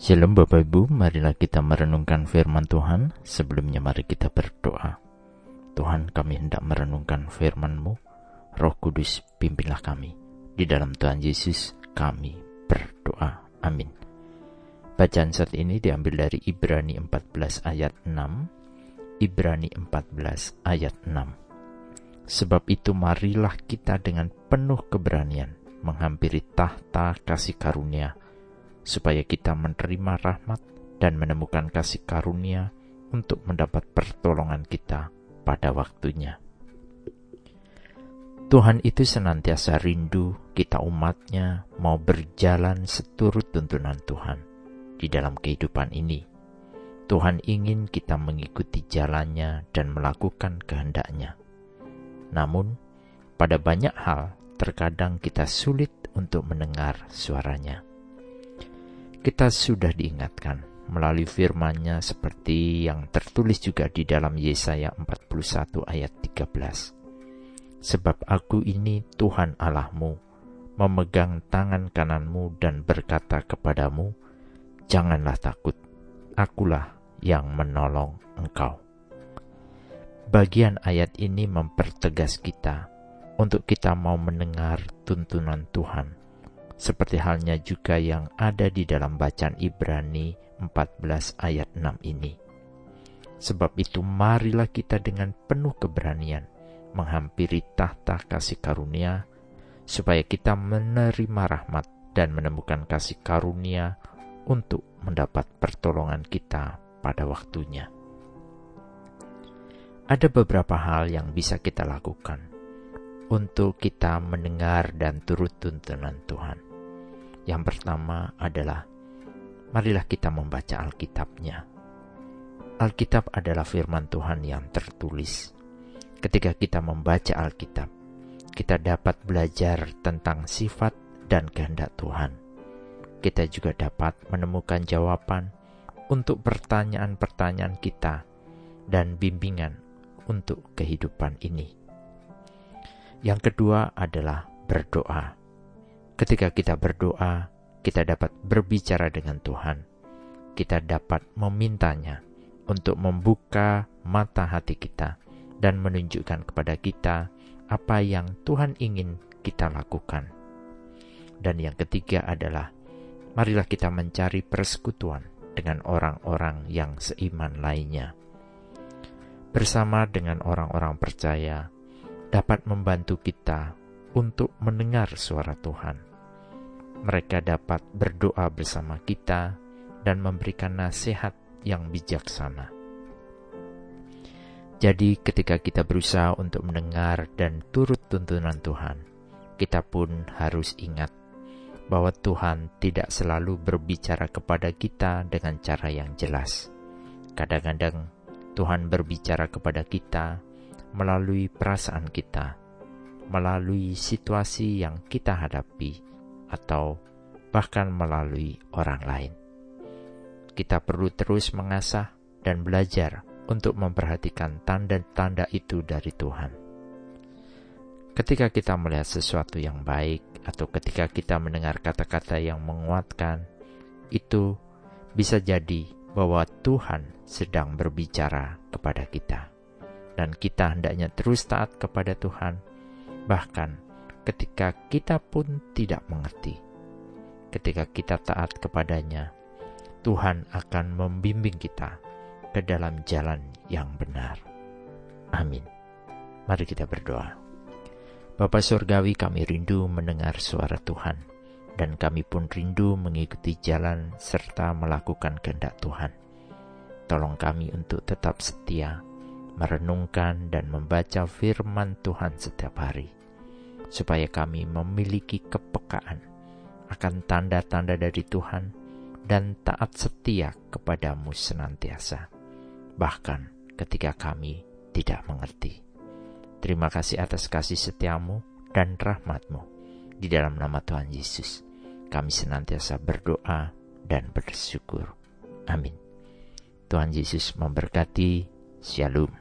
Shalom Bapak Ibu, marilah kita merenungkan firman Tuhan. Sebelumnya mari kita berdoa. Tuhan kami hendak merenungkan firman-Mu. Roh Kudus pimpinlah kami. Di dalam Tuhan Yesus kami berdoa. Amin. Bacaan saat ini diambil dari Ibrani 14 ayat 6. Ibrani 14 ayat 6. Sebab itu marilah kita dengan penuh keberanian menghampiri tahta kasih karunia supaya kita menerima rahmat dan menemukan kasih karunia untuk mendapat pertolongan kita pada waktunya. Tuhan itu senantiasa rindu kita umatnya mau berjalan seturut tuntunan Tuhan di dalam kehidupan ini. Tuhan ingin kita mengikuti jalannya dan melakukan kehendaknya. Namun, pada banyak hal terkadang kita sulit untuk mendengar suaranya kita sudah diingatkan melalui firman-Nya seperti yang tertulis juga di dalam Yesaya 41 ayat 13. Sebab aku ini Tuhan Allahmu, memegang tangan kananmu dan berkata kepadamu, Janganlah takut, akulah yang menolong engkau. Bagian ayat ini mempertegas kita untuk kita mau mendengar tuntunan Tuhan seperti halnya juga yang ada di dalam bacaan Ibrani 14 ayat 6 ini. Sebab itu marilah kita dengan penuh keberanian menghampiri tahta kasih karunia, supaya kita menerima rahmat dan menemukan kasih karunia untuk mendapat pertolongan kita pada waktunya. Ada beberapa hal yang bisa kita lakukan untuk kita mendengar dan turut tuntunan Tuhan. Yang pertama adalah marilah kita membaca Alkitabnya. Alkitab adalah firman Tuhan yang tertulis. Ketika kita membaca Alkitab, kita dapat belajar tentang sifat dan kehendak Tuhan. Kita juga dapat menemukan jawaban untuk pertanyaan-pertanyaan kita dan bimbingan untuk kehidupan ini. Yang kedua adalah berdoa. Ketika kita berdoa, kita dapat berbicara dengan Tuhan. Kita dapat memintanya untuk membuka mata hati kita dan menunjukkan kepada kita apa yang Tuhan ingin kita lakukan. Dan yang ketiga adalah, marilah kita mencari persekutuan dengan orang-orang yang seiman lainnya. Bersama dengan orang-orang percaya, dapat membantu kita untuk mendengar suara Tuhan mereka dapat berdoa bersama kita dan memberikan nasihat yang bijaksana. Jadi, ketika kita berusaha untuk mendengar dan turut tuntunan Tuhan, kita pun harus ingat bahwa Tuhan tidak selalu berbicara kepada kita dengan cara yang jelas. Kadang-kadang Tuhan berbicara kepada kita melalui perasaan kita, melalui situasi yang kita hadapi atau bahkan melalui orang lain. Kita perlu terus mengasah dan belajar untuk memperhatikan tanda-tanda itu dari Tuhan. Ketika kita melihat sesuatu yang baik, atau ketika kita mendengar kata-kata yang menguatkan, itu bisa jadi bahwa Tuhan sedang berbicara kepada kita, dan kita hendaknya terus taat kepada Tuhan, bahkan ketika kita pun tidak mengerti. Ketika kita taat kepadanya, Tuhan akan membimbing kita ke dalam jalan yang benar. Amin. Mari kita berdoa. Bapa Surgawi kami rindu mendengar suara Tuhan, dan kami pun rindu mengikuti jalan serta melakukan kehendak Tuhan. Tolong kami untuk tetap setia, merenungkan dan membaca firman Tuhan setiap hari supaya kami memiliki kepekaan akan tanda-tanda dari Tuhan dan taat setia kepadamu senantiasa, bahkan ketika kami tidak mengerti. Terima kasih atas kasih setiamu dan rahmatmu. Di dalam nama Tuhan Yesus, kami senantiasa berdoa dan bersyukur. Amin. Tuhan Yesus memberkati. Shalom.